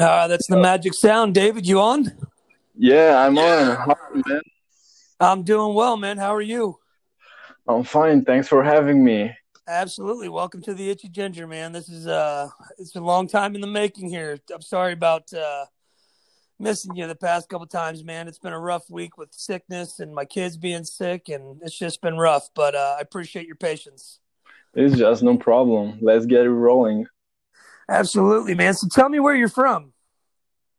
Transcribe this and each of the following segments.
Uh, that's the magic sound. David, you on? Yeah, I'm on. How are you, man? I'm doing well, man. How are you? I'm fine. Thanks for having me. Absolutely. Welcome to the Itchy Ginger, man. This is uh it's a long time in the making here. I'm sorry about uh missing you the past couple times, man. It's been a rough week with sickness and my kids being sick and it's just been rough, but uh I appreciate your patience. It's just no problem. Let's get it rolling. Absolutely, man. So tell me where you're from.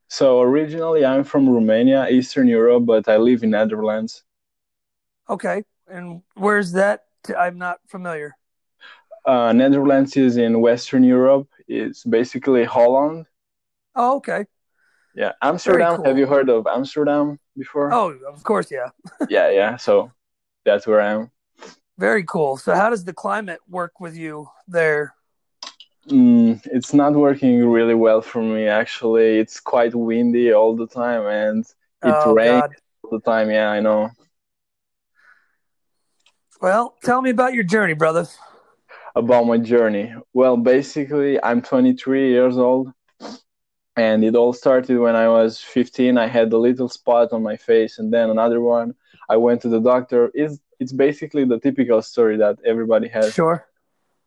So originally I'm from Romania, Eastern Europe, but I live in Netherlands. Okay. And where's that? I'm not familiar. Uh, Netherlands is in Western Europe. It's basically Holland. Oh, okay. Yeah, Amsterdam. cool. Have you heard of Amsterdam before? Oh, of course, yeah. yeah, yeah. So that's where I am. Very cool. So how does the climate work with you there? Mm, it's not working really well for me actually. It's quite windy all the time and it Oh, rains God. all the time. Yeah, I know. Well, tell me about your journey, brother. About my journey. Well, basically, I'm 23 years old and it all started when I was 15. I had a little spot on my face and then another one. I went to the doctor. It's it's basically the typical story that everybody has. Sure.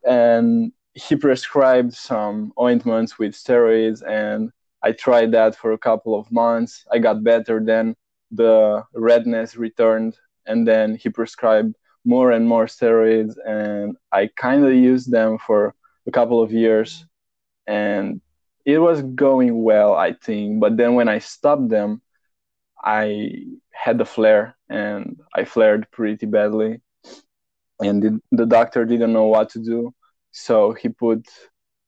and he prescribed some ointments with steroids and i tried that for a couple of months. I got better then the redness returned and then he prescribed more and more steroids and i kind of used them for a couple of years and it was going well i think. But then when i stopped them i had a flare and i flared pretty badly. And the, the doctor didn't know what to do so he put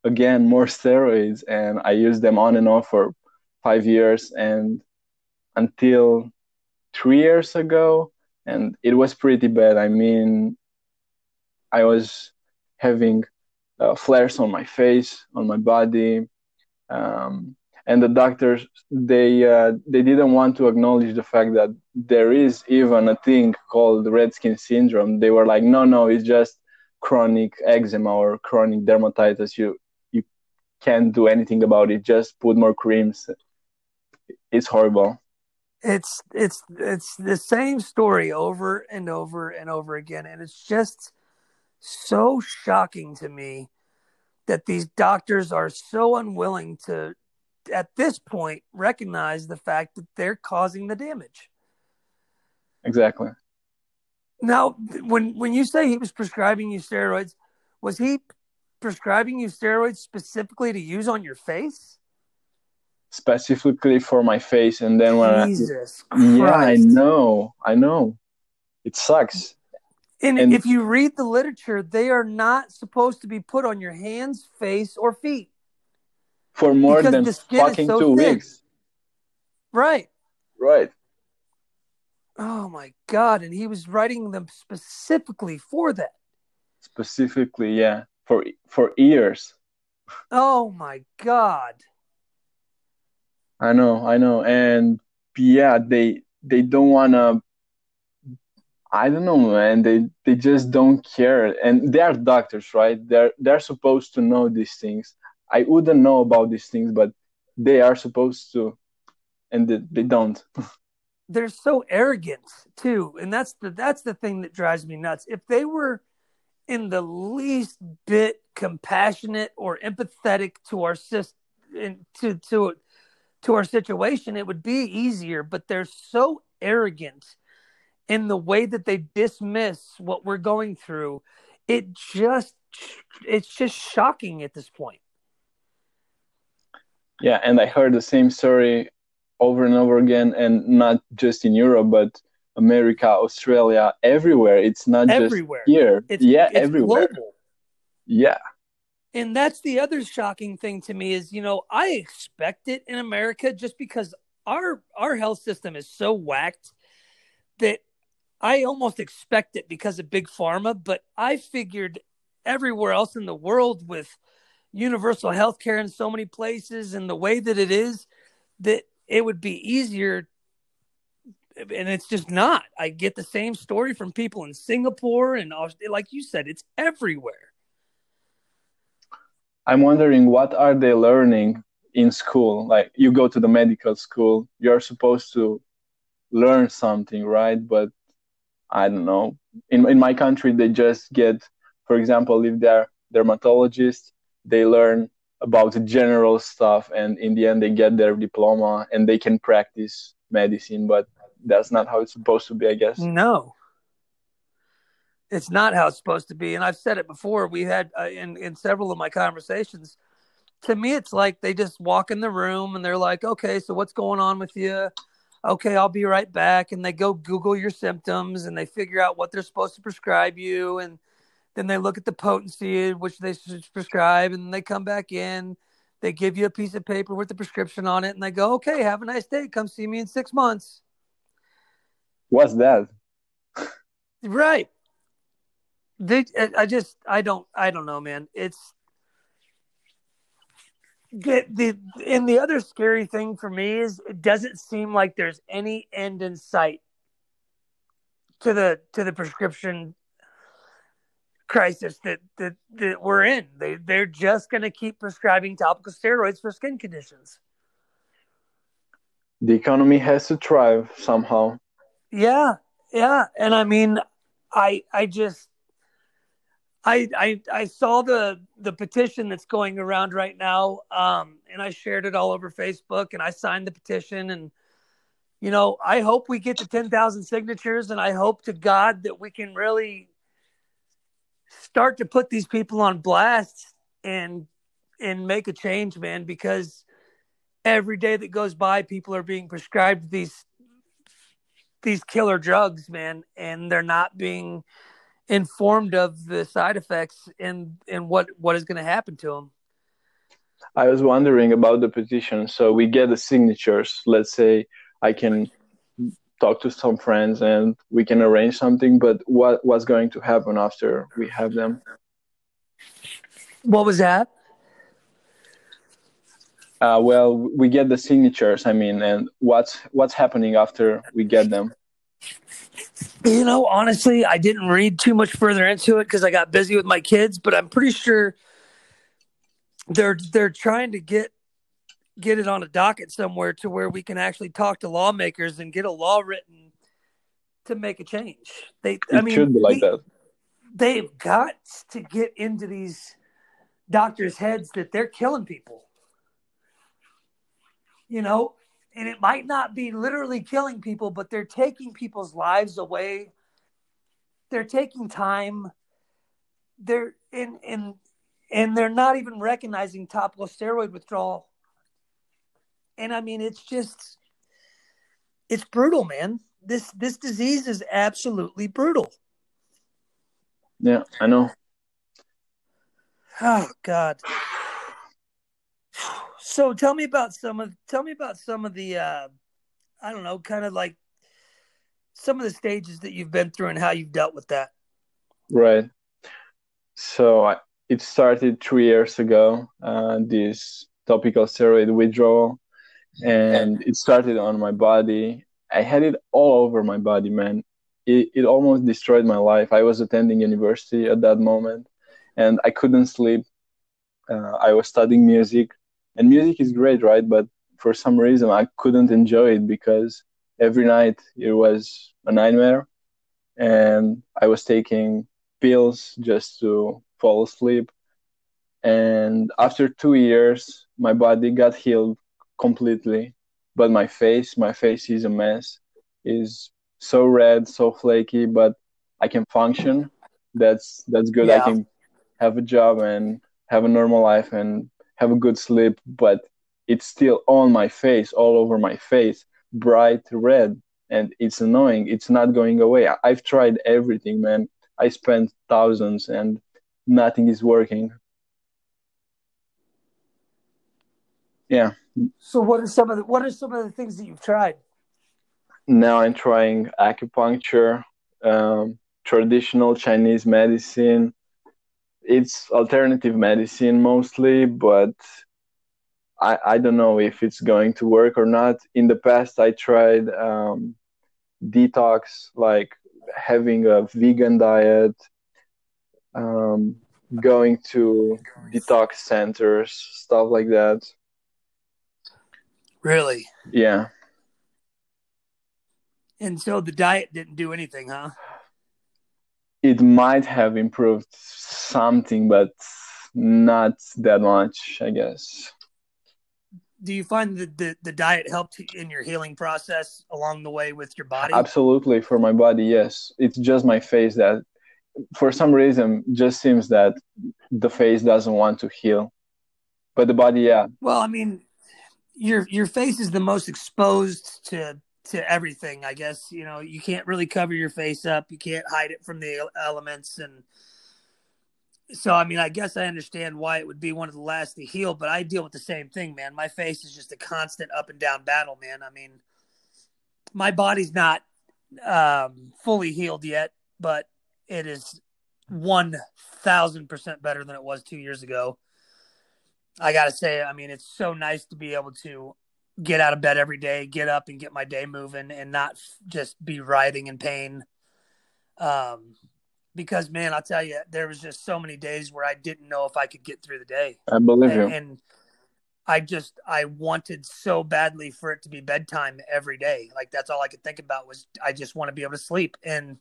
again more steroids and i used them on and off for five years and until three years ago and it was pretty bad. I mean i was having uh, flares on my face on my body um, and the doctors they uh, they didn't want to acknowledge the fact that there is even a thing called red skin syndrome. They were like no no it's just chronic eczema or chronic dermatitis you you can't do anything about it. Just put more creams. It's horrible. It's it's it's the same story over and over and over again, and it's just so shocking to me that these doctors are so unwilling to, at this point, recognize the fact that they're causing the damage. exactly Now, when when you say he was prescribing you steroids, was he prescribing you steroids specifically to use on your face? specifically for my face and then when I, Jesus yeah i know i know it sucks And, And- if you read the literature, they are not supposed to be put on your hands, face, or feet. for more Because than the skin is fucking so two thin. weeks Right. right Oh my God. And he was writing them specifically for that. specifically yeah for for ears Oh my God. I know, I know, and yeah, they they don't wanna. I don't know, man. They they just don't care, and they are doctors, right? They're they're supposed to know these things. I wouldn't know about these things, but they are supposed to, and they, they don't. They're so arrogant too. And that's the that's the thing that drives me nuts. If they were in the least bit compassionate or empathetic to our sis to to to our situation, it would be easier. But they're so arrogant in the way that they dismiss what we're going through. It just it's just shocking at this point. Yeah, and I heard the same story over and over again, and not just in Europe, but America, Australia, everywhere. It's not Everywhere. just here. It's yeah, it's everywhere. global. Yeah, And that's the other shocking thing to me is, you know, I expect it in America just because our our health system is so whacked that I almost expect it because of big pharma, but I figured everywhere else in the world with universal health care in so many places and the way that it is that it would be easier and it's just not. I get the same story from people in Singapore and like you said, it's everywhere. I'm wondering what are they learning in school. Like you go to the medical school, you're supposed to learn something, right? But I don't know. In in my country, they just get, for example, if they're dermatologists, they learn about the general stuff, and in the end, they get their diploma and they can practice medicine. But that's not how it's supposed to be, I guess. No, it's not how it's supposed to be. And I've said it before. We had uh, in in several of my conversations. To me, it's like they just walk in the room and they're like, "Okay, so what's going on with you?" okay, I'll be right back. And they go Google your symptoms and they figure out what they're supposed to prescribe you. And then they look at the potency, which they should prescribe. And they come back in. They give you a piece of paper with the prescription on it. And they go, okay, have a nice day. Come see me in six months. What's that? right. They, I just, I don't, I don't know, man. It's, the, the and the other scary thing for me is it doesn't seem like there's any end in sight to the to the prescription crisis that that, that we're in. They they're just going to keep prescribing topical steroids for skin conditions. The economy has to thrive somehow. Yeah, yeah, and I mean, I I just I, I I saw the the petition that's going around right now, um, and I shared it all over Facebook, and I signed the petition, and you know, I hope we get to ten thousand signatures, and I hope to God that we can really start to put these people on blast and and make a change, man, because every day that goes by, people are being prescribed these these killer drugs, man, and they're not being informed of the side effects and and what what is going to happen to them. I was wondering about the petition. So we get the signatures. Let's say I can talk to some friends and we can arrange something. But what what's going to happen after we have them? What was that? Uh, well, we get the signatures. I mean, and what's what's happening after we get them? You know, honestly, I didn't read too much further into it because I got busy with my kids, but I'm pretty sure they're they're trying to get get it on a docket somewhere to where we can actually talk to lawmakers and get a law written to make a change. They it I mean should be like they, that. They've got to get into these doctors' heads that they're killing people. You know, and it might not be literally killing people, but they're taking people's lives away. They're taking time. They're in in and they're not even recognizing topical steroid withdrawal. And I mean, it's just it's brutal, man. This this disease is absolutely brutal. Yeah, I know. Oh God. So tell me about some of tell me about some of the uh, I don't know, kind of like some of the stages that you've been through and how you've dealt with that. Right. So I, it started three years ago. Uh, this topical steroid withdrawal, and it started on my body. I had it all over my body, man. It, it almost destroyed my life. I was attending university at that moment, and I couldn't sleep. Uh, I was studying music and music is great right but for some reason i couldn't enjoy it because every night it was a nightmare and i was taking pills just to fall asleep and after two years my body got healed completely but my face my face is a mess is so red so flaky but i can function that's that's good yeah. i can have a job and have a normal life and have a good sleep, but it's still on my face, all over my face, bright red, and it's annoying. It's not going away. I've tried everything, man. I spent thousands, and nothing is working. Yeah. So, what are some of the what are some of the things that you've tried? Now I'm trying acupuncture, um, traditional Chinese medicine, it's alternative medicine mostly, but I, I don't know if it's going to work or not. In the past, I tried um, detox, like having a vegan diet, um, going to detox centers, stuff like that. Really? Yeah. And so the diet didn't do anything, huh? It might have improved something, but not that much, I guess. Do you find that the, the diet helped in your healing process along the way with your body? Absolutely, for my body, yes. It's just my face that, for some reason, just seems that the face doesn't want to heal, but the body, yeah. Well, I mean, your your face is the most exposed to to everything. I guess you know you can't really cover your face up. You can't hide it from the elements and so I mean, I guess I understand why it would be one of the last to heal, but I deal with the same thing, man. My face is just a constant up and down battle, man. I mean, my body's not um, fully healed yet, but it is one thousand percent better than it was two years ago. I gotta say, I mean, it's so nice to be able to get out of bed every day, get up and get my day moving, and not just be writhing in pain. Um, because man, I'll tell you, there was just so many days where I didn't know if I could get through the day. I believe and, you. And I just I wanted so badly for it to be bedtime every day. Like that's all I could think about was I just want to be able to sleep and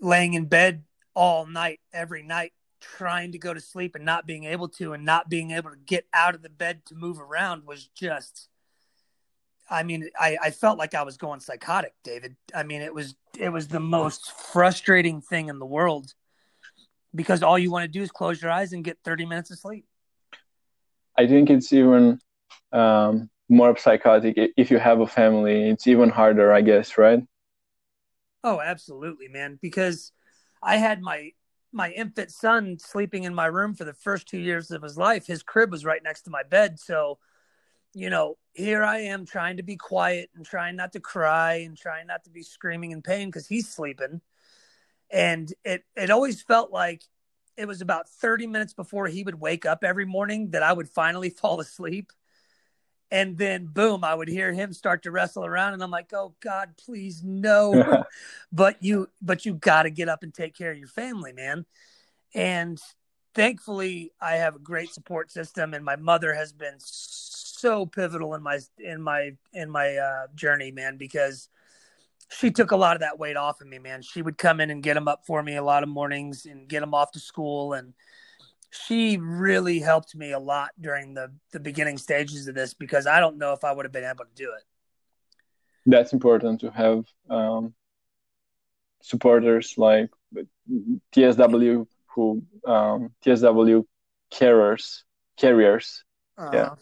laying in bed all night every night trying to go to sleep and not being able to and not being able to get out of the bed to move around was just I mean, I, I felt like I was going psychotic, David. I mean, it was it was the most frustrating thing in the world because all you want to do is close your eyes and get 30 minutes of sleep. I think it's even um, more psychotic if you have a family. It's even harder, I guess, right? Oh, absolutely, man. Because I had my my infant son sleeping in my room for the first two years of his life. His crib was right next to my bed, so you know, here I am trying to be quiet and trying not to cry and trying not to be screaming in pain because he's sleeping. And it it always felt like it was about 30 minutes before he would wake up every morning that I would finally fall asleep. And then boom, I would hear him start to wrestle around and I'm like, "Oh god, please no." but you but you got to get up and take care of your family, man. And thankfully, I have a great support system and my mother has been so pivotal in my in my in my uh, journey, man, because she took a lot of that weight off of me, man. She would come in and get them up for me a lot of mornings and get them off to school, and she really helped me a lot during the the beginning stages of this because I don't know if I would have been able to do it. That's important to have um, supporters like TSW who um, TSW carriers carriers. Uh-huh. Yeah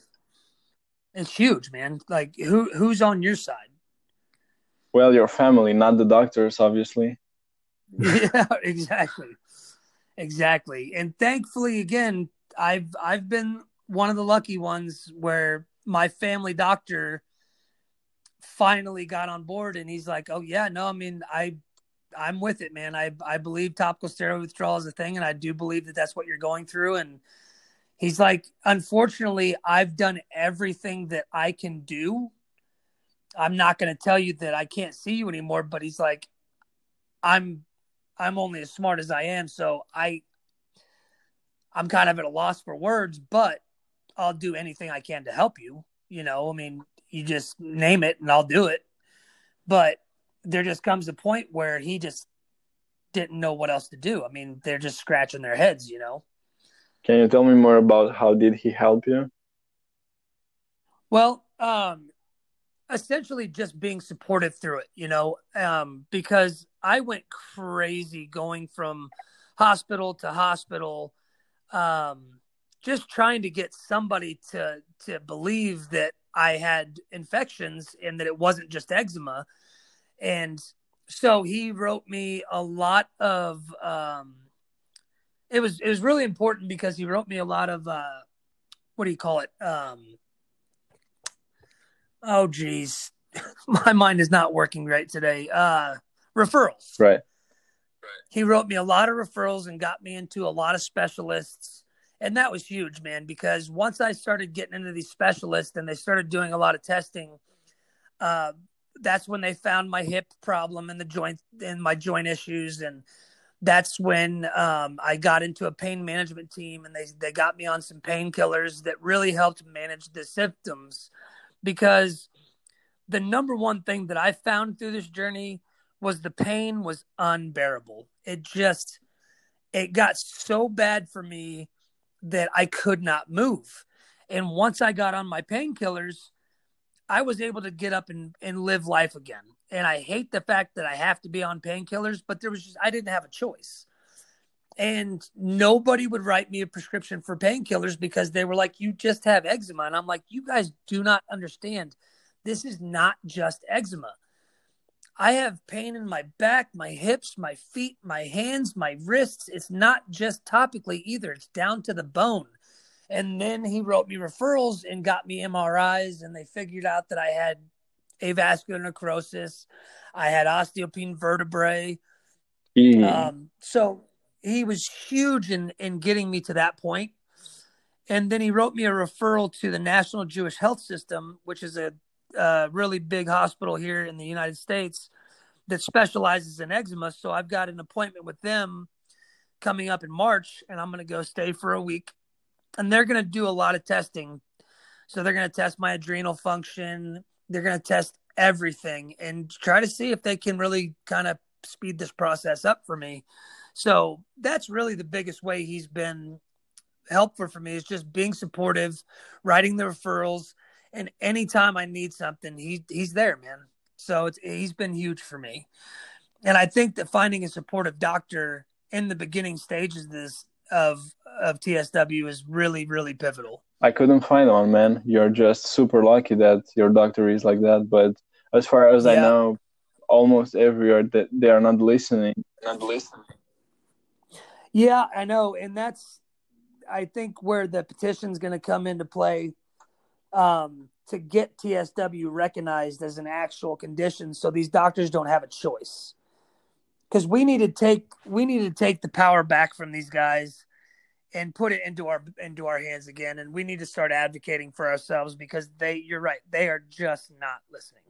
it's huge, man. Like who who's on your side? Well, your family, not the doctors, obviously. yeah, exactly. Exactly. And thankfully again, I've I've been one of the lucky ones where my family doctor finally got on board and he's like, "Oh yeah, no, I mean, I I'm with it, man. I I believe topical steroid withdrawal is a thing and I do believe that that's what you're going through and He's like, unfortunately, I've done everything that I can do. I'm not going to tell you that I can't see you anymore, but he's like, I'm, I'm only as smart as I am, so I, I'm kind of at a loss for words, but I'll do anything I can to help you. You know, I mean, you just name it and I'll do it. But there just comes a point where he just didn't know what else to do. I mean, they're just scratching their heads, you know. Can you tell me more about how did he help you? Well, um, essentially just being supported through it, you know, um, because I went crazy going from hospital to hospital, um, just trying to get somebody to to believe that I had infections and that it wasn't just eczema, and so he wrote me a lot of um, it was it was really important because he wrote me a lot of uh, what do you call it? Um, oh geez, my mind is not working right today. Uh, referrals. Right. He wrote me a lot of referrals and got me into a lot of specialists. And that was huge, man, because once I started getting into these specialists and they started doing a lot of testing, uh, that's when they found my hip problem and the joint and my joint issues and that's when um, I got into a pain management team, and they they got me on some painkillers that really helped manage the symptoms because the number one thing that I found through this journey was the pain was unbearable. It just it got so bad for me that I could not move. And once I got on my painkillers, I was able to get up and, and live life again. And I hate the fact that I have to be on painkillers, but there was just I didn't have a choice. And nobody would write me a prescription for painkillers because they were like, You just have eczema. And I'm like, You guys do not understand. This is not just eczema. I have pain in my back, my hips, my feet, my hands, my wrists. It's not just topically either, it's down to the bone. And then he wrote me referrals and got me MRIs, and they figured out that I had avascular necrosis, I had osteopenic vertebrae. Mm. Um, so he was huge in in getting me to that point. And then he wrote me a referral to the National Jewish Health System, which is a a really big hospital here in the United States that specializes in eczema. So I've got an appointment with them coming up in March, and I'm going to go stay for a week. And they're going to do a lot of testing. So they're going to test my adrenal function. They're going to test everything and try to see if they can really kind of speed this process up for me. So that's really the biggest way he's been helpful for me is just being supportive, writing the referrals, and anytime I need something, he he's there, man. So it's he's been huge for me, and I think that finding a supportive doctor in the beginning stages of this of of TSW is really really pivotal. I couldn't find one, man. You're just super lucky that your doctor is like that. But as far as yeah. I know, almost everywhere that they are not listening. Not listening. Yeah, I know, and that's I think where the petition is going to come into play um, to get TSW recognized as an actual condition, so these doctors don't have a choice. Because we need to take we need to take the power back from these guys and put it into our into our hands again, and we need to start advocating for ourselves because they you're right they are just not listening.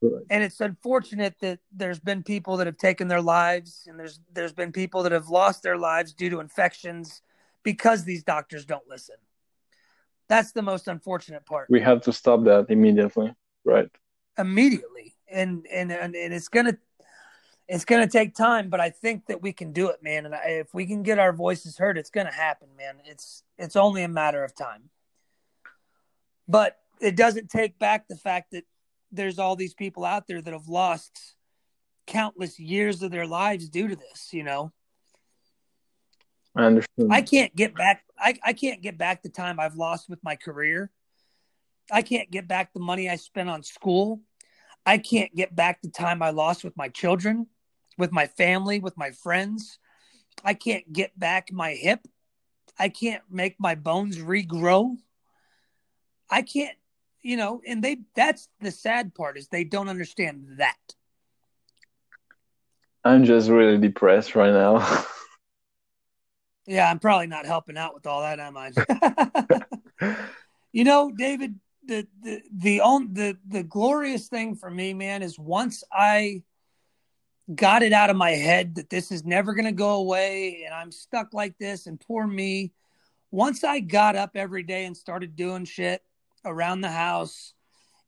Right. And it's unfortunate that there's been people that have taken their lives, and there's there's been people that have lost their lives due to infections because these doctors don't listen. That's the most unfortunate part. We have to stop that immediately, right? Immediately, and and and, and it's gonna it's gonna take time, but I think that we can do it, man. And if we can get our voices heard, it's gonna happen, man. It's it's only a matter of time. But it doesn't take back the fact that there's all these people out there that have lost countless years of their lives due to this. You know, I understand. I can't get back. I, I can't get back the time I've lost with my career. I can't get back the money I spent on school. I can't get back the time I lost with my children, with my family, with my friends. I can't get back my hip. I can't make my bones regrow. I can't, you know, and they that's the sad part is they don't understand that. I'm just really depressed right now. Yeah, I'm probably not helping out with all that, am I? you know, David, the the the on, the the glorious thing for me, man, is once I got it out of my head that this is never going to go away and I'm stuck like this and poor me. Once I got up every day and started doing shit around the house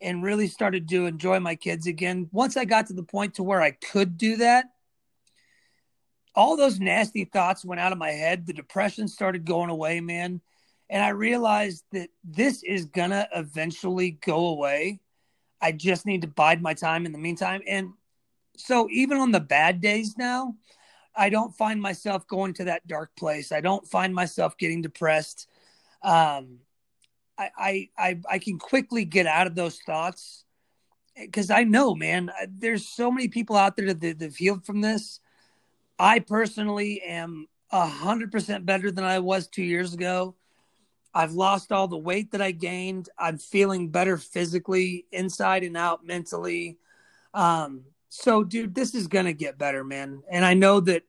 and really started to enjoy my kids again, once I got to the point to where I could do that, all those nasty thoughts went out of my head. The depression started going away, man. And I realized that this is going to eventually go away. I just need to bide my time in the meantime. And so, even on the bad days now, I don't find myself going to that dark place. I don't find myself getting depressed. Um, I, I, I, can quickly get out of those thoughts because I know, man, there's so many people out there that, that have healed from this I personally am a hundred percent better than I was two years ago. I've lost all the weight that I gained. I'm feeling better physically, inside and out, mentally. Um, so, dude, this is gonna get better, man. And I know that,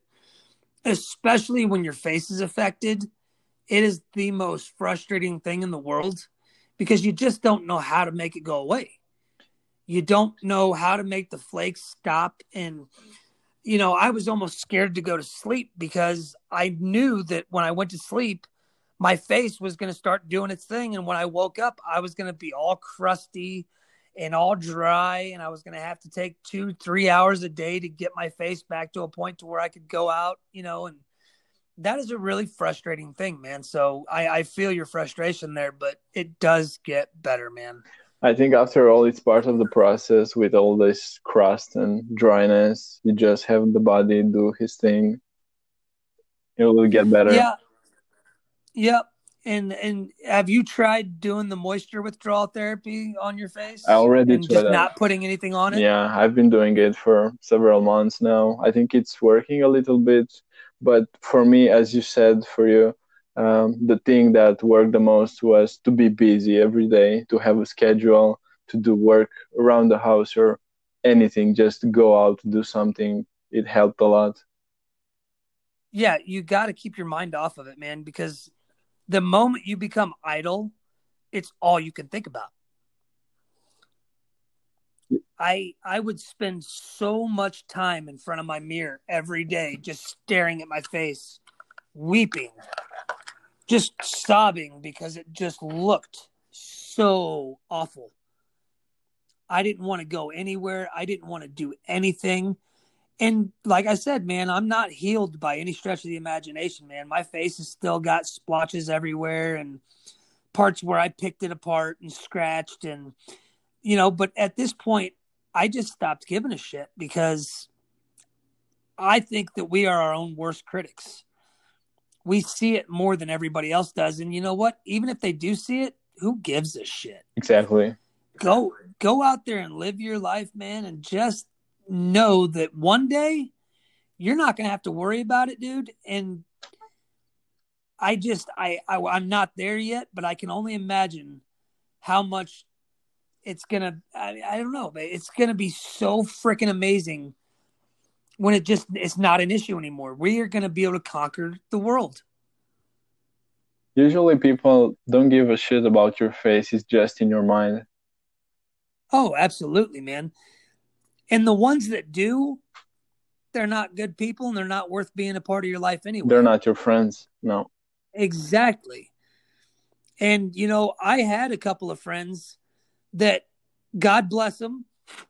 especially when your face is affected, it is the most frustrating thing in the world because you just don't know how to make it go away. You don't know how to make the flakes stop and you know, I was almost scared to go to sleep because I knew that when I went to sleep, my face was going to start doing its thing. And when I woke up, I was going to be all crusty and all dry. And I was going to have to take two, three hours a day to get my face back to a point to where I could go out, you know, and that is a really frustrating thing, man. So I, I feel your frustration there, but it does get better, man. I think after all, it's part of the process with all this crust and dryness. You just have the body do his thing. It will get better. Yeah. Yep. And and have you tried doing the moisture withdrawal therapy on your face? I already and just not putting anything on it. Yeah, I've been doing it for several months now. I think it's working a little bit, but for me, as you said, for you, um, the thing that worked the most was to be busy every day, to have a schedule, to do work around the house or anything, just go out do something. It helped a lot. Yeah, you got to keep your mind off of it, man, because the moment you become idle, it's all you can think about. I I would spend so much time in front of my mirror every day just staring at my face, weeping, just sobbing because it just looked so awful. I didn't want to go anywhere. I didn't want to do anything. And like I said, man, I'm not healed by any stretch of the imagination, man. My face has still got splotches everywhere and parts where I picked it apart and scratched and you know, but at this point I just stopped giving a shit because I think that we are our own worst critics. We see it more than everybody else does and you know what? Even if they do see it, who gives a shit? Exactly. Go go out there and live your life, man, and just know that one day you're not going to have to worry about it, dude. And I just, I, I, I'm not there yet, but I can only imagine how much it's gonna. I, I don't know, but it's gonna be so freaking amazing when it just it's not an issue anymore. We are gonna be able to conquer the world. Usually, people don't give a shit about your face; it's just in your mind. Oh, absolutely, man. And the ones that do, they're not good people and they're not worth being a part of your life anyway. They're not your friends. No. Exactly. And, you know, I had a couple of friends that, God bless them,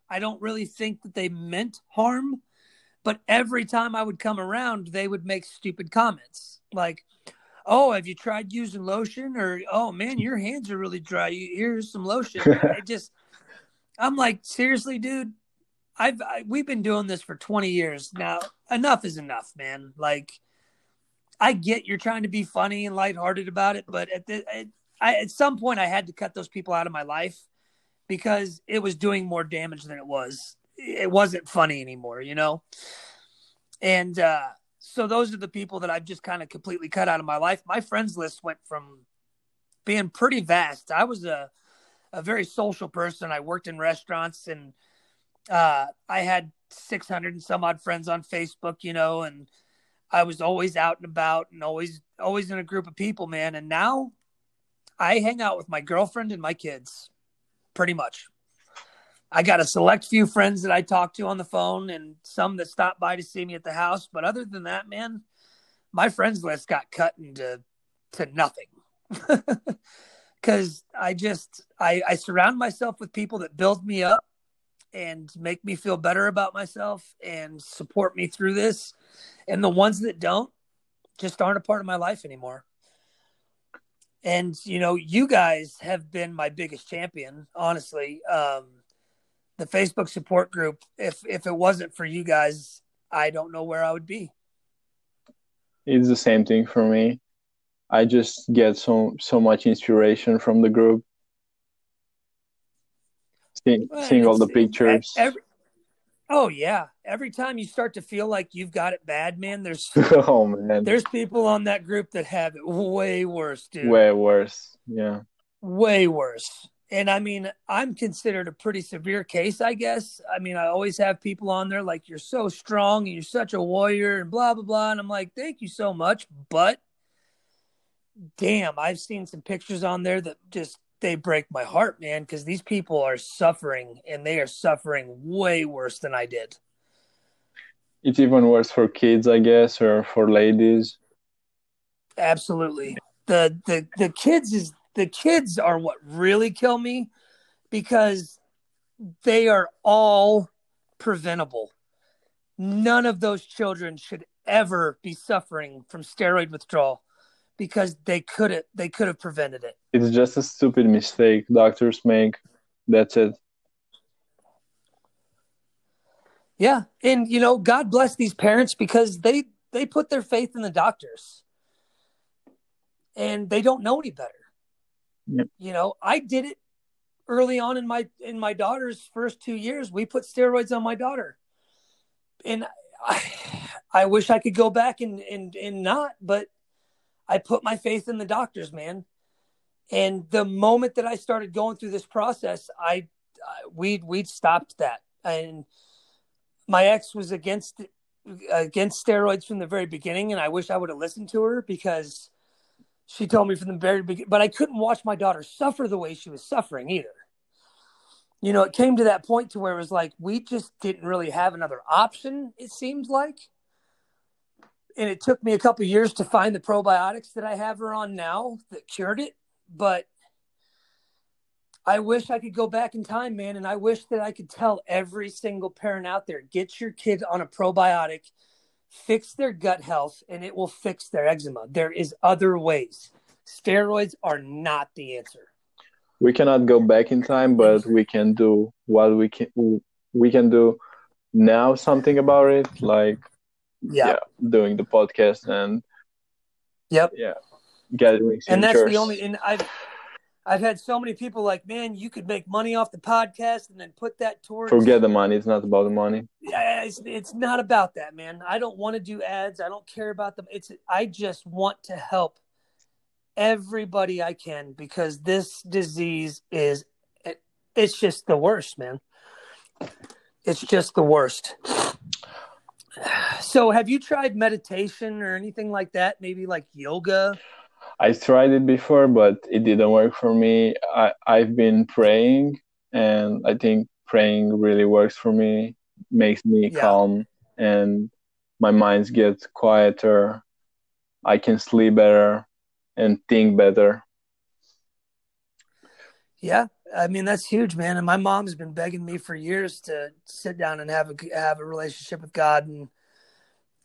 I don't really think that they meant harm, but every time I would come around, they would make stupid comments like, Oh, have you tried using lotion? Or, Oh man, your hands are really dry. Here's some lotion. I just, I'm like, seriously, dude, I've I, we've been doing this for 20 years now. Enough is enough, man. Like, I get you're trying to be funny and lighthearted about it, but at the at, I, at some point I had to cut those people out of my life because it was doing more damage than it was. It wasn't funny anymore, you know. And uh, so those are the people that I've just kind of completely cut out of my life. My friends list went from being pretty vast. I was a a very social person. I worked in restaurants and uh, I had 600 and some odd friends on Facebook, you know, and I was always out and about and always, always in a group of people, man. And now I hang out with my girlfriend and my kids pretty much. I got a select few friends that I talk to on the phone and some that stop by to see me at the house. But other than that, man, my friends list got cut into to nothing. Cause I just I, I surround myself with people that build me up and make me feel better about myself and support me through this. And the ones that don't just aren't a part of my life anymore. And you know, you guys have been my biggest champion, honestly. Um, the Facebook support group. If if it wasn't for you guys, I don't know where I would be. It's the same thing for me. I just get so so much inspiration from the group seeing, well, seeing all the pictures. Every, oh yeah, every time you start to feel like you've got it bad, man, there's oh man, there's people on that group that have it way worse, dude. Way worse, yeah, way worse. And I mean, I'm considered a pretty severe case, I guess. I mean, I always have people on there like, you're so strong and you're such a warrior and blah, blah, blah. And I'm like, thank you so much. But damn, I've seen some pictures on there that just they break my heart, man, because these people are suffering and they are suffering way worse than I did. It's even worse for kids, I guess, or for ladies. Absolutely. the the the kids is the kids are what really kill me because they are all preventable. None of those children should ever be suffering from steroid withdrawal because they could have they could have prevented it. It's just a stupid mistake doctors make. That's it. Yeah, and you know, God bless these parents because they they put their faith in the doctors, and they don't know any better. Yep. You know, I did it early on in my in my daughter's first two years. We put steroids on my daughter, and I, I wish I could go back and and and not, but I put my faith in the doctors, man. And the moment that I started going through this process, I, I we we stopped that and my ex was against against steroids from the very beginning, and I wish I would have listened to her because she told me from the very beginning. But I couldn't watch my daughter suffer the way she was suffering either. You know, it came to that point to where it was like we just didn't really have another option. It seems like, and it took me a couple years to find the probiotics that I have her on now that cured it. But I wish I could go back in time, man, and I wish that I could tell every single parent out there get your kid on a probiotic, fix their gut health, and it will fix their eczema. There is other ways. Steroids are not the answer. We cannot go back in time, but we can do what we can we can do now something about it, like yeah, yeah doing the podcast and yep, yeah, gathering and that's the only and I've I've had so many people like, man, you could make money off the podcast and then put that towards. Forget the money. It's not about the money. Yeah, it's, it's not about that, man. I don't want to do ads. I don't care about them. It's I just want to help everybody I can because this disease is it, it's just the worst, man. It's just the worst. So, have you tried meditation or anything like that? Maybe like yoga? I tried it before, but it didn't work for me. I, I've been praying, and I think praying really works for me, makes me yeah. calm, and my mind gets quieter. I can sleep better and think better. Yeah, I mean that's huge, man. And my mom's been begging me for years to sit down and have a have a relationship with God, and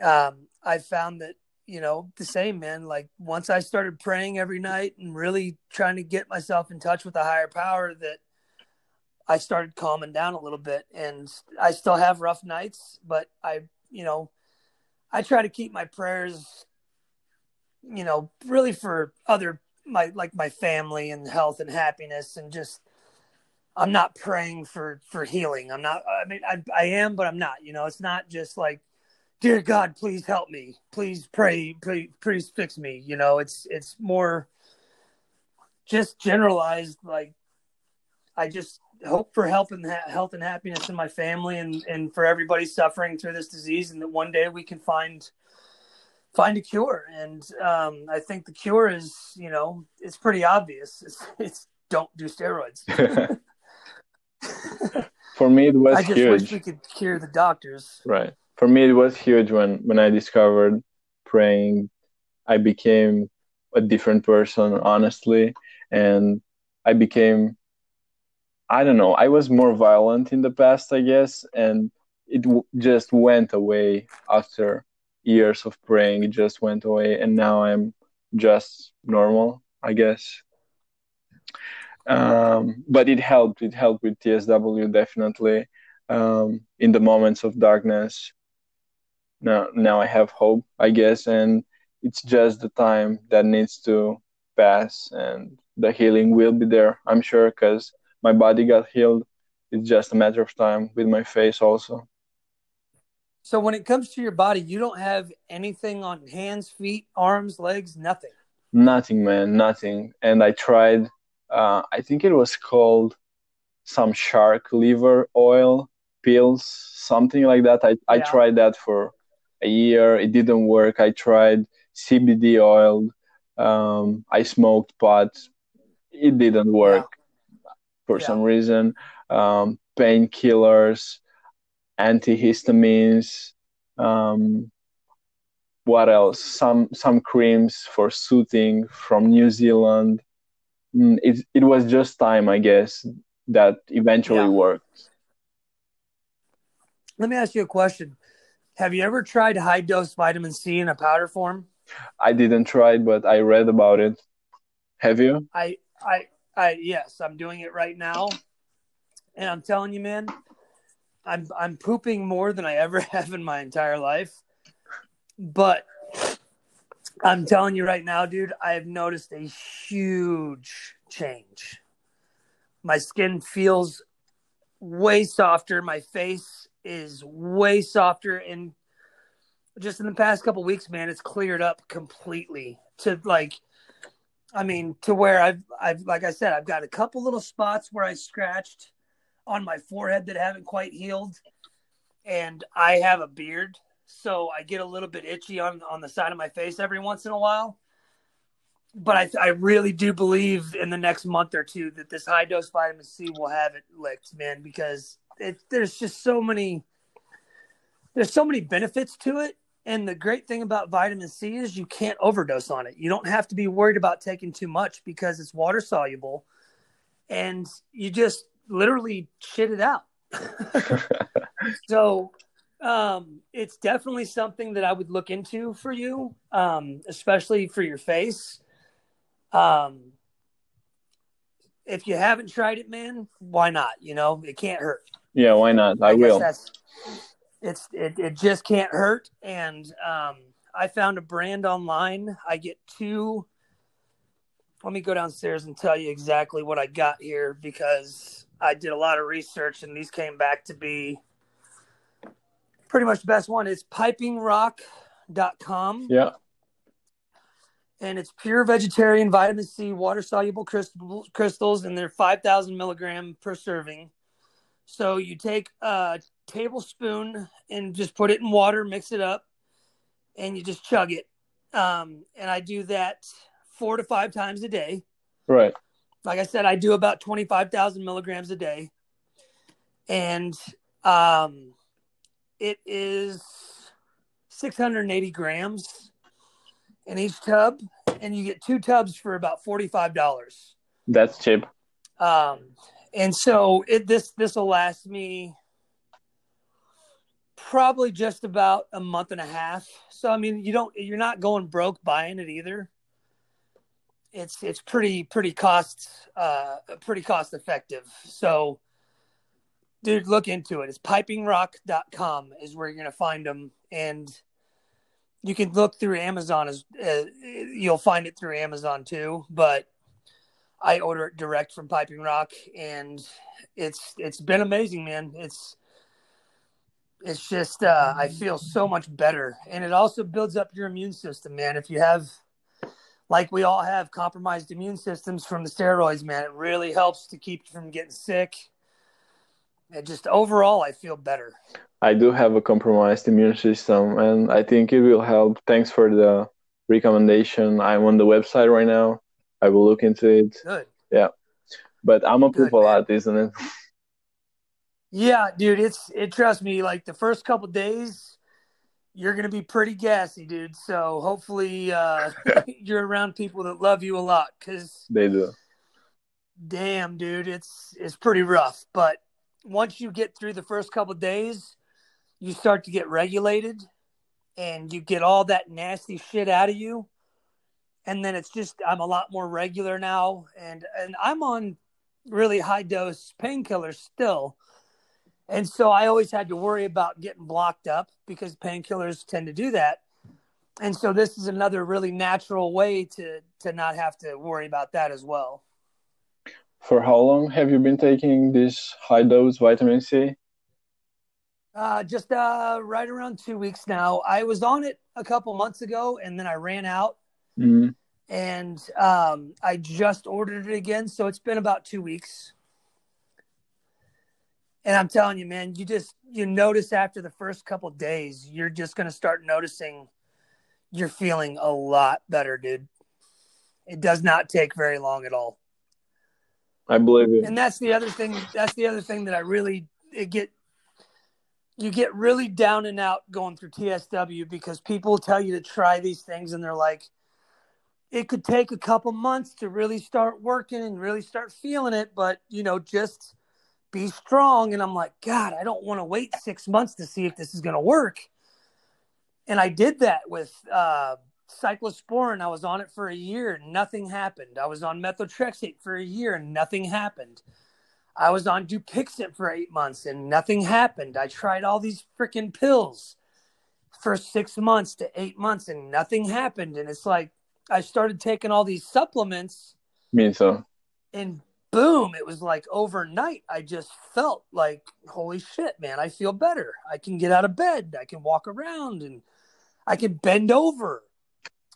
um, I found that you know, the same, man. Like once I started praying every night and really trying to get myself in touch with a higher power, that I started calming down a little bit. And I still have rough nights, but I, you know, I try to keep my prayers, you know, really for other my like my family and health and happiness and just I'm not praying for for healing. I'm not. I mean, I I am, but I'm not. You know, it's not just like dear God, please help me. Please pray, please, please fix me. You know, it's it's more just generalized. Like, I just hope for help and ha- health and happiness in my family and and for everybody suffering through this disease, and that one day we can find find a cure. And um, I think the cure is, you know, it's pretty obvious. It's, it's don't do steroids. for me, it was I just huge. wish we could cure the doctors. Right for me it was huge when when i discovered praying i became a different person honestly and i became i don't know i was more violent in the past i guess and it w- just went away after years of praying it just went away and now i'm just normal i guess um, but it helped it helped with tsw definitely um, in the moments of darkness now now I have hope, I guess, and it's just the time that needs to pass, and the healing will be there, I'm sure, because my body got healed. It's just a matter of time with my face also. So when it comes to your body, you don't have anything on hands, feet, arms, legs, nothing. Nothing, man, nothing. And I tried. Uh, I think it was called some shark liver oil pills, something like that. I, yeah. I tried that for a year. It didn't work. I tried CBD oil. Um, I smoked pot. It didn't work yeah. for yeah. some reason. Um, painkillers, antihistamines, um, what else? Some some creams for soothing from New Zealand. Mm, it it was just time, I guess, that eventually Yeah. worked. Let me ask you a question. Have you ever tried high dose vitamin C in a powder form? I didn't try it, but I read about it. Have you? I, I, I, yes, I'm doing it right now, and I'm telling you, man, I'm I'm pooping more than I ever have in my entire life. But I'm telling you right now, dude, I have noticed a huge change. My skin feels way softer. My face is way softer, and just in the past couple weeks, man, it's cleared up completely to like I mean, to where I've, I've, like I said, I've got a couple little spots where I scratched on my forehead that haven't quite healed, and I have a beard, so I get a little bit itchy on on the side of my face every once in a while. But I, I really do believe in the next month or two that this high dose vitamin C will have it licked, man, because it, there's just so many, there's so many benefits to it and the great thing about vitamin C is you can't overdose on it. You don't have to be worried about taking too much because it's water soluble and you just literally shit it out. so um, it's definitely something that I would look into for you, um, especially for your face. Um, if you haven't tried it, man, why not? You know, it can't hurt. Yeah, why not? I, guess will. It's it, it just can't hurt. And um, I found a brand online. I get two. Let me go downstairs and tell you exactly what I got here because I did a lot of research and these came back to be pretty much the best one. It's pipingrock.com Yeah. and it's pure vegetarian vitamin C, water soluble crystals, crystals, and they're 5,000 milligram per serving. So you take a tablespoon and just put it in water, mix it up, and you just chug it. Um, and I do that four to five times a day. Right. Like I said, I do about 25,000 milligrams a day. And um, it is 680 grams in each tub. And you get two tubs for about $45. That's cheap. Um, and so it this this will last me probably just about a month and a half. So I mean, you don't you're not going broke buying it either. It's it's pretty pretty cost uh pretty cost effective. So dude, look into it. It's pipingrock.com is where you're going to find them and you can look through Amazon as uh, you'll find it through Amazon too, but I order it direct from Piping Rock, and it's it's been amazing, man. It's it's just uh, I feel so much better, and it also builds up your immune system, man. If you have, like we all have, compromised immune systems from the steroids, man, it really helps to keep you from getting sick. And just overall, I feel better. I do have a compromised immune system, and I think it will help. Thanks for the recommendation. I'm on the website right now. I will look into it. Good. Yeah, but I'm a poop a lot, isn't it? Yeah, dude, it's it. Trust me, like the first couple days, you're gonna be pretty gassy, dude. So hopefully, uh, you're around people that love you a lot, because They do. damn, dude, it's it's pretty rough. But once you get through the first couple days, you start to get regulated, and you get all that nasty shit out of you. And then it's just I'm a lot more regular now, and and I'm on really high dose painkillers still. And so I always had to worry about getting blocked up because painkillers tend to do that. And so this is another really natural way to to not have to worry about that as well. For how long have you been taking this high dose vitamin C? Uh, just uh, right around two weeks now. I was on it a couple months ago, and then I ran out, Mm. and um, I just ordered it again. So it's been about two weeks. And I'm telling you, man, you just you notice after the first couple days, you're just gonna start noticing you're feeling a lot better, dude. It does not take very long at all. I believe it. and that's the other thing that's the other thing that i really get you get really down and out going through TSW because people tell you to try these things and they're like, it could take a couple months to really start working and really start feeling it, but you know, just be strong. And I'm like, God, I don't want to wait six months to see if this is going to work. And I did that with uh, cyclosporin. I was on it for a year and nothing happened. I was on methotrexate for a year and nothing happened. I was on Dupixent for eight months and nothing happened. I tried all these freaking pills for six months to eight months and nothing happened. And it's like I started taking all these supplements. Me so. And boom, it was like overnight. I just felt like, holy shit, man, I feel better. I can get out of bed. I can walk around and I can bend over.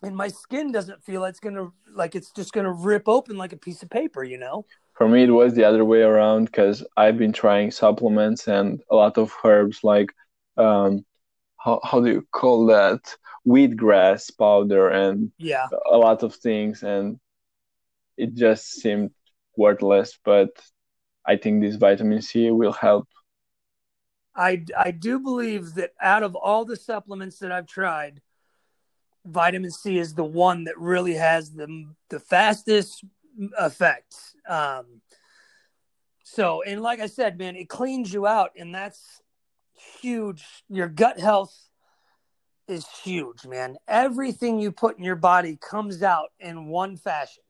And my skin doesn't feel like it's gonna like it's just gonna rip open like a piece of paper, you know? for me it was the other way around because i've been trying supplements and a lot of herbs like um how, how do you call that? Wheatgrass powder and yeah. a lot of things and it just seemed worthless but i think this vitamin c will help. I i do believe that out of all the supplements that i've tried vitamin c is the one that really has the the fastest effect. Um, so, and like I said, man, it cleans you out, and that's huge. Your gut health is huge, man. Everything you put in your body comes out in one fashion.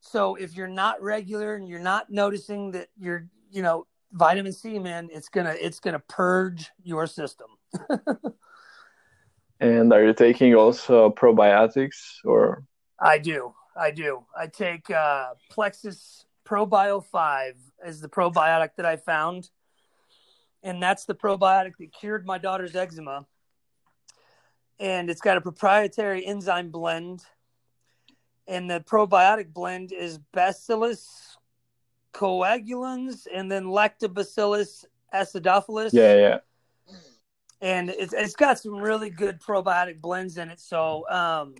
So, if you're not regular and you're not noticing that you're, you know, vitamin C, man, it's gonna it's gonna purge your system. and are you taking also probiotics or? I do. I do. I take uh, Plexus ProBio 5 as the probiotic that I found. And that's the probiotic that cured my daughter's eczema. And it's got a proprietary enzyme blend. And the probiotic blend is Bacillus coagulans and then Lactobacillus acidophilus. Yeah, yeah. And it's, it's got some really good probiotic blends in it. So, um,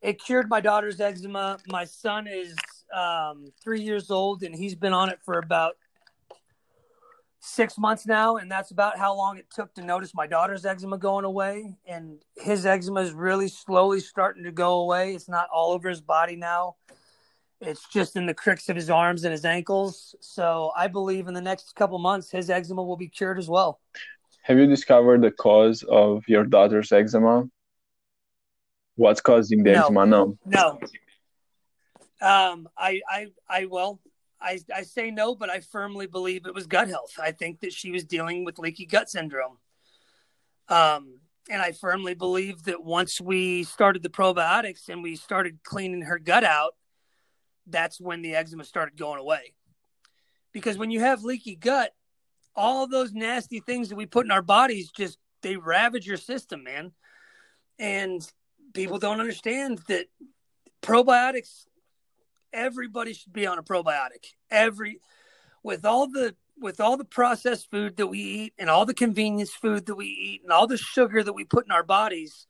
it cured my daughter's eczema. My son is um, three years old, and he's been on it for about six months now, and that's about how long it took to notice my daughter's eczema going away. And his eczema is really slowly starting to go away. It's not all over his body now. It's just in the cricks of his arms and his ankles. So I believe in the next couple months, his eczema will be cured as well. Have you discovered the cause of your daughter's eczema? What's causing the no. eczema? No. No. Um, I, I, I, well, I, I say no, but I firmly believe it was gut health. I think that she was dealing with leaky gut syndrome. Um, and I firmly believe that once we started the probiotics and we started cleaning her gut out, that's when the eczema started going away. Because when you have leaky gut, all those nasty things that we put in our bodies just they ravage your system, man. And people don't understand that probiotics everybody should be on a probiotic every with all the with all the processed food that we eat and all the convenience food that we eat and all the sugar that we put in our bodies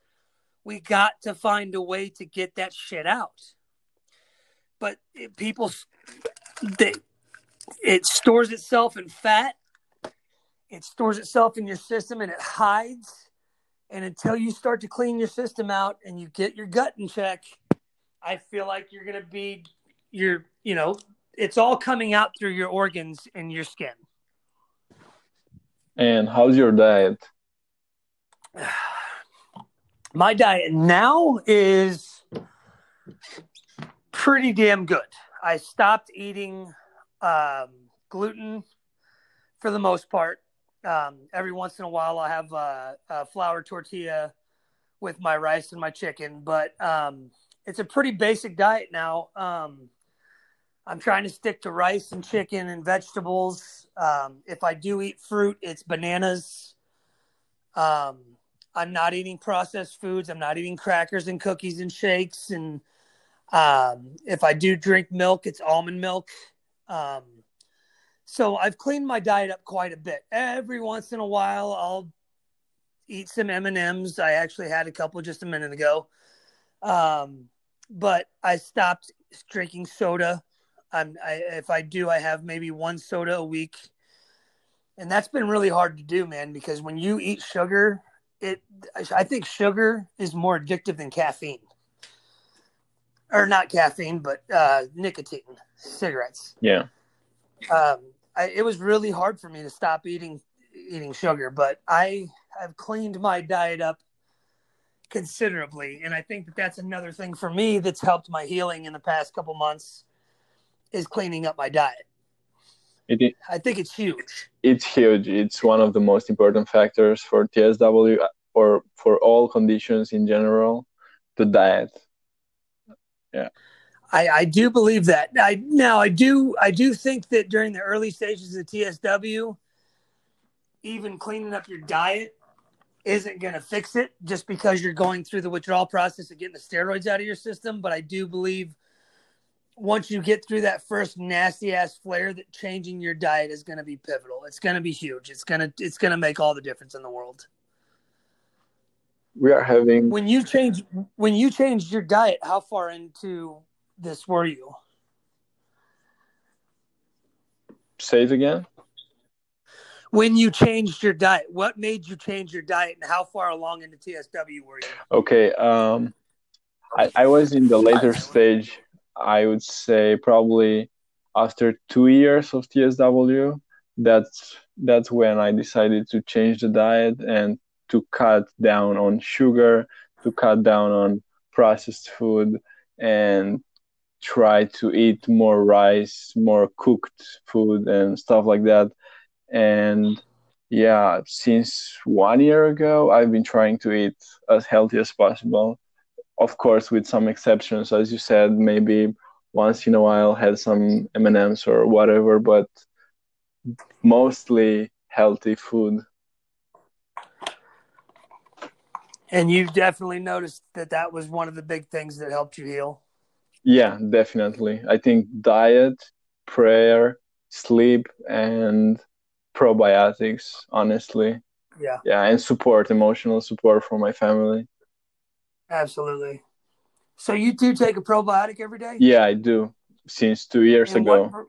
we got to find a way to get that shit out but it, people they, it stores itself in fat it stores itself in your system and it hides and until you start to clean your system out and you get your gut in check, I feel like you're going to be, you're, you know, it's all coming out through your organs and your skin. And how's your diet? My diet now is pretty damn good. I stopped eating um, gluten for the most part. Um, every once in a while, I'll have a, a, flour tortilla with my rice and my chicken, but um, it's a pretty basic diet now. Um, I'm trying to stick to rice and chicken and vegetables. Um, if I do eat fruit, it's bananas. Um, I'm not eating processed foods. I'm not eating crackers and cookies and shakes. And um, if I do drink milk, it's almond milk. So I've cleaned my diet up quite a bit. Every once in a while, I'll eat some M and M's. I actually had a couple just a minute ago, um, but I stopped drinking soda. I'm, I, if I do, I have maybe one soda a week. and that's been really hard to do, man. Because when you eat sugar, it I think sugar is more addictive than caffeine, or not caffeine, but uh, nicotine, cigarettes. Yeah. Um, I, it was really hard for me to stop eating eating sugar, but I have cleaned my diet up considerably, and I think that that's another thing for me that's helped my healing in the past couple months is cleaning up my diet. It, I think it's huge. It's huge. It's one of the most important factors for TSW or for all conditions in general. The diet. Yeah. I, I do believe that. I now I do I do think that during the early stages of TSW, even cleaning up your diet isn't going to fix it just because you're going through the withdrawal process of getting the steroids out of your system. But I do believe once you get through that first nasty ass flare, that changing your diet is going to be pivotal. It's going to be huge. It's gonna it's going to make all the difference in the world. We are having when you change when you changed your diet. How far into this were you? Say it again. When you changed your diet, what made you change your diet, and how far along into TSW were you? Okay, um, I, I was in the later stage. I would say probably after two years of TSW. That's that's when I decided to change the diet and to cut down on sugar, to cut down on processed food, and try to eat more rice, more cooked food, and stuff like that. And yeah, since one year ago, I've been trying to eat as healthy as possible. Of course, with some exceptions, as you said, maybe once in a while had some M and M's or whatever, but mostly healthy food. And you've definitely noticed that that was one of the big things that helped you heal. Yeah, definitely. I think diet, prayer, sleep, and probiotics, honestly. Yeah. Yeah, and support, emotional support from my family. Absolutely. So you do take a probiotic every day? Yeah, I do. Since two years And ago. What,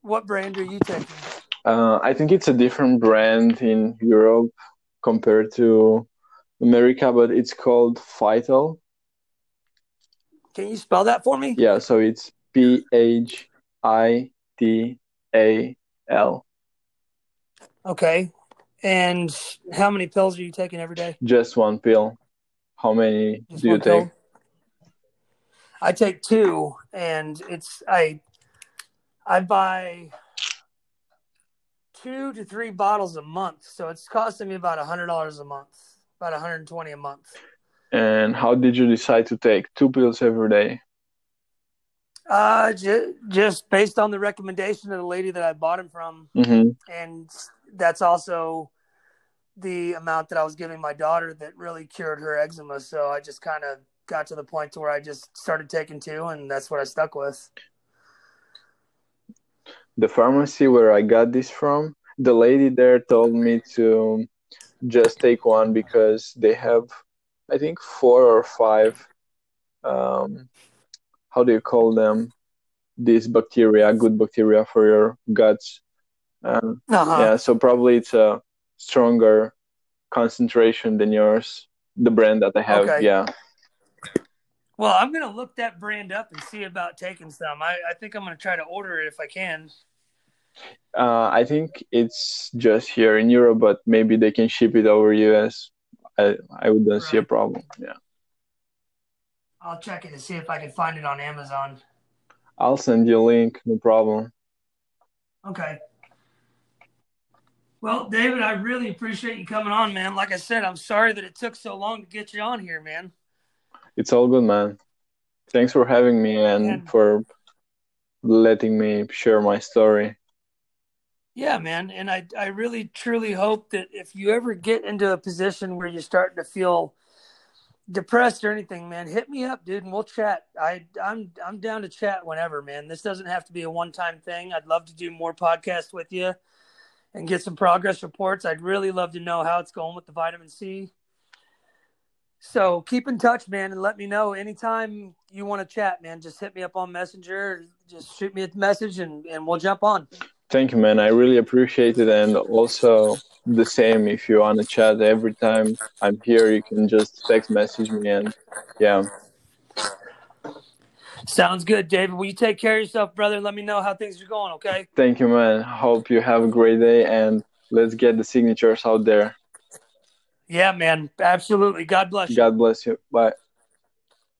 what brand are you taking? Uh, I think it's a different brand in Europe compared to America, but it's called Vital. Can you spell that for me? Yeah, so it's P H I T A L. Okay. And how many pills are you taking every day? Just one pill. How many Just do you pill? take? I take two, and it's I I buy two to three bottles a month, so it's costing me about a hundred dollars a month, about hundred and twenty a month. And how did you decide to take two pills every day? Uh, ju- just based on the recommendation of the lady that I bought him from, Mm-hmm. and that's also the amount that I was giving my daughter that really cured her eczema. So I just kind of got to the point to where I just started taking two, and that's what I stuck with. The pharmacy where I got this from, the lady there told me to just take one because they have, I think, four or five. Um, how do you call them? These bacteria, good bacteria for your guts. Um, Uh-huh. Yeah, so probably it's a stronger concentration than yours. The brand that I have, Okay. yeah. Well, I'm gonna look that brand up and see about taking some. I, I think I'm gonna try to order it if I can. Uh, I think it's just here in Europe, but maybe they can ship it over US. I I wouldn't uh, see a problem. Yeah, I'll check it to see if I can find it on Amazon. I'll send you a link. No problem. Okay. Well, David, I really appreciate you coming on, man. Like I said, I'm sorry that it took so long to get you on here, man. It's all good, man. Thanks for having me and And- for letting me share my story. Yeah, man. And I, I really truly hope that if you ever get into a position where you're starting to feel depressed or anything, man, hit me up, dude, and we'll chat. I, I'm, I'm down to chat whenever, man. This doesn't have to be a one-time thing. I'd love to do more podcasts with you and get some progress reports. I'd really love to know how it's going with the vitamin C. So keep in touch, man, and let me know anytime you want to chat, man. Just hit me up on Messenger. Just shoot me a message, and, and we'll jump on. Thank you, man. I really appreciate it. And also, the same if you want to chat every time I'm here, you can just text message me. And yeah. Sounds good, David. Will you take care of yourself, brother? Let me know how things are going, okay? Thank you, man. Hope you have a great day. And let's get the signatures out there. Yeah, man. Absolutely. God bless you. God bless you. Bye.